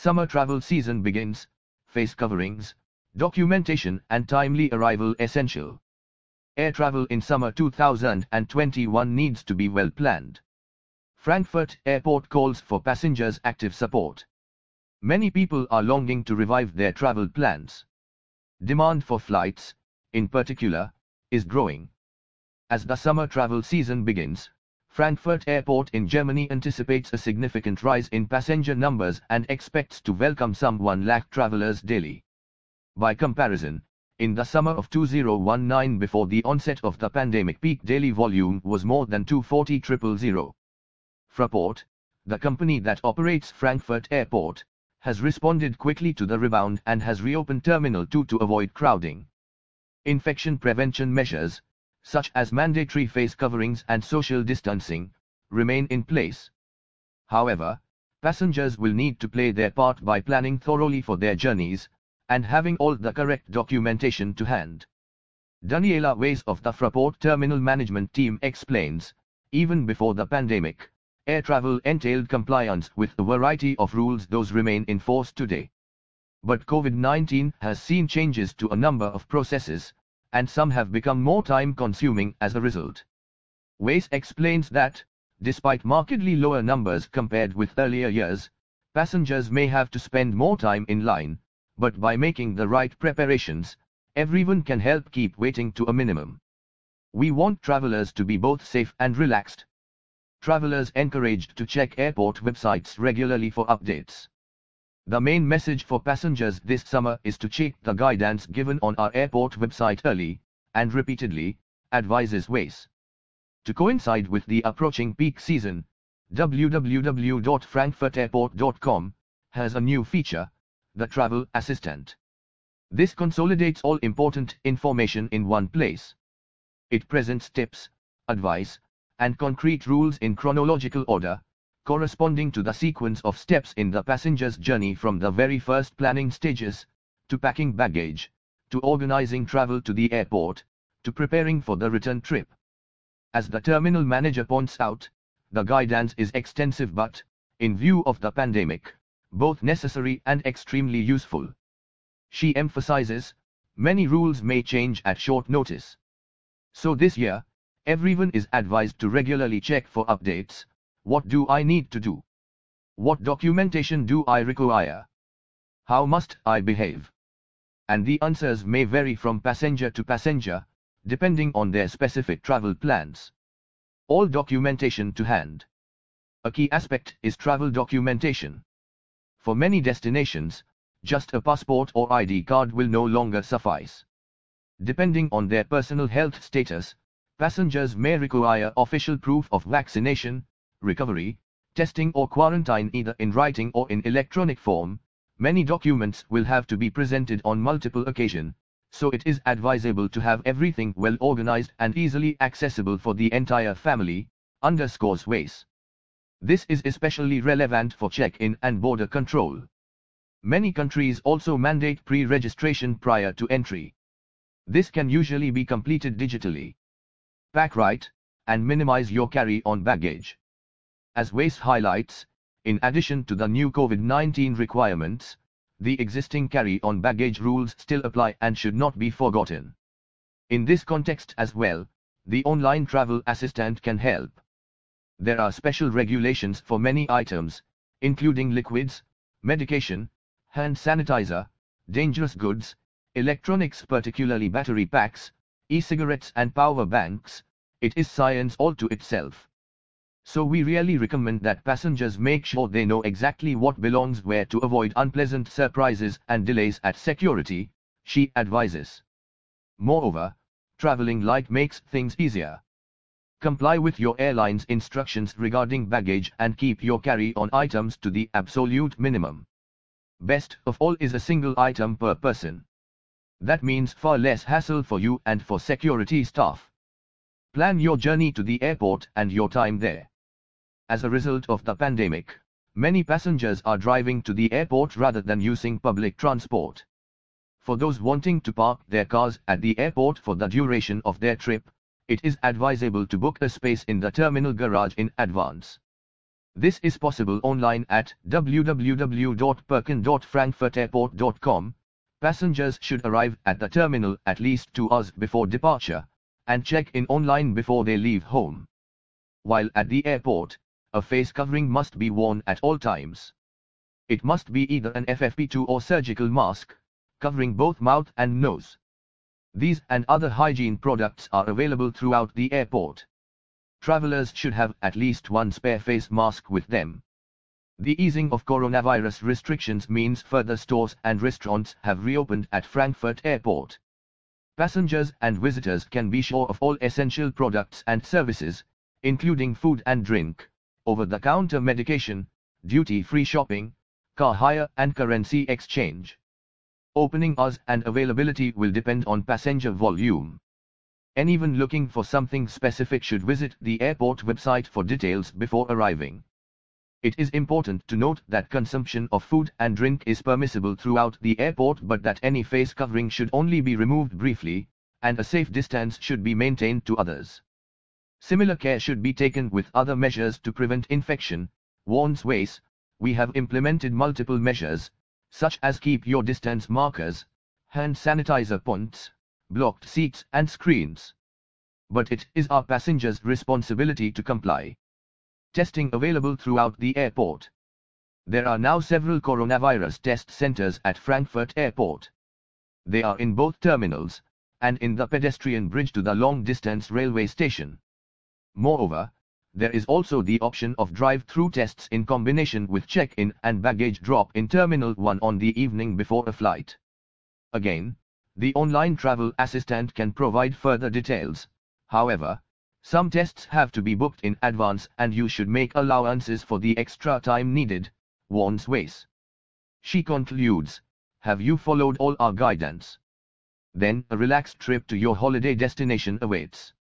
Summer travel season begins, face coverings, documentation and timely arrival essential. Air travel in summer 2021 needs to be well planned. Frankfurt Airport calls for passengers' active support. Many people are longing to revive their travel plans. Demand for flights, in particular, is growing. As the summer travel season begins, Frankfurt Airport in Germany anticipates a significant rise in passenger numbers and expects to welcome some 1 lakh travelers daily. By comparison, in the summer of 2019 before the onset of the pandemic peak daily volume was more than 240,000. Fraport, the company that operates Frankfurt Airport, has responded quickly to the rebound and has reopened Terminal 2 to avoid crowding. Infection prevention measures, such as mandatory face coverings and social distancing, remain in place. However, passengers will need to play their part by planning thoroughly for their journeys, and having all the correct documentation to hand. Daniela Weiss of the Fraport Terminal Management Team explains, even before the pandemic, air travel entailed compliance with a variety of rules those remain in force today. But COVID-19 has seen changes to a number of processes, and some have become more time-consuming as a result. Weiss explains that, despite markedly lower numbers compared with earlier years, passengers may have to spend more time in line, but by making the right preparations, everyone can help keep waiting to a minimum. We want travelers to be both safe and relaxed. Travelers encouraged to check airport websites regularly for updates. The main message for passengers this summer is to check the guidance given on our airport website early, and repeatedly, advises Weiss. To coincide with the approaching peak season, www.frankfurtairport.com has a new feature, the Travel Assistant. This consolidates all important information in one place. It presents tips, advice, and concrete rules in chronological order, corresponding to the sequence of steps in the passenger's journey from the very first planning stages, to packing baggage, to organizing travel to the airport, to preparing for the return trip. As the terminal manager points out, the guidance is extensive but, in view of the pandemic, both necessary and extremely useful. She emphasizes, many rules may change at short notice. So this year, everyone is advised to regularly check for updates, what do I need to do? What documentation do I require? How must I behave? And the answers may vary from passenger to passenger, depending on their specific travel plans. All documentation to hand. A key aspect is travel documentation. For many destinations, just a passport or ID card will no longer suffice. Depending on their personal health status, passengers may require official proof of vaccination, recovery, testing or quarantine either in writing or in electronic form, many documents will have to be presented on multiple occasions, so it is advisable to have everything well organized and easily accessible for the entire family, underscores Weiss. This is especially relevant for check-in and border control. Many countries also mandate pre-registration prior to entry. This can usually be completed digitally. Pack right, and minimize your carry-on baggage. As Weiss highlights, in addition to the new COVID-19 requirements, the existing carry-on baggage rules still apply and should not be forgotten. In this context as well, the online travel assistant can help. There are special regulations for many items, including liquids, medication, hand sanitizer, dangerous goods, electronics particularly battery packs, e-cigarettes and power banks, it is science all to itself. So we really recommend that passengers make sure they know exactly what belongs where to avoid unpleasant surprises and delays at security, she advises. Moreover, traveling light makes things easier. Comply with your airline's instructions regarding baggage and keep your carry-on items to the absolute minimum. Best of all is a single item per person. That means far less hassle for you and for security staff. Plan your journey to the airport and your time there. As a result of the pandemic, many passengers are driving to the airport rather than using public transport. For those wanting to park their cars at the airport for the duration of their trip, it is advisable to book a space in the terminal garage in advance. This is possible online at www.parken.frankfurtairport.com. Passengers should arrive at the terminal at least two hours before departure, and check in online before they leave home. While at the airport, a face covering must be worn at all times. It must be either an FFP2 or surgical mask, covering both mouth and nose. These and other hygiene products are available throughout the airport. Travelers should have at least one spare face mask with them. The easing of coronavirus restrictions means further stores and restaurants have reopened at Frankfurt Airport. Passengers and visitors can be sure of all essential products and services, including food and drink, over-the-counter medication, duty-free shopping, car hire and currency exchange. Opening hours and availability will depend on passenger volume. Anyone looking for something specific should visit the airport website for details before arriving. It is important to note that consumption of food and drink is permissible throughout the airport but that any face covering should only be removed briefly, and a safe distance should be maintained to others. Similar care should be taken with other measures to prevent infection, warns Weiss, we have implemented multiple measures, such as keep your distance markers, hand sanitizer points, blocked seats and screens. But it is our passengers' responsibility to comply. Testing available throughout the airport. There are now several coronavirus test centers at Frankfurt Airport. They are in both terminals, and in the pedestrian bridge to the long-distance railway station. Moreover, there is also the option of drive-through tests in combination with check-in and baggage drop in Terminal 1 on the evening before a flight. Again, the online travel assistant can provide further details. However, some tests have to be booked in advance and you should make allowances for the extra time needed, warns Weiss. She concludes, have you followed all our guidance? Then a relaxed trip to your holiday destination awaits.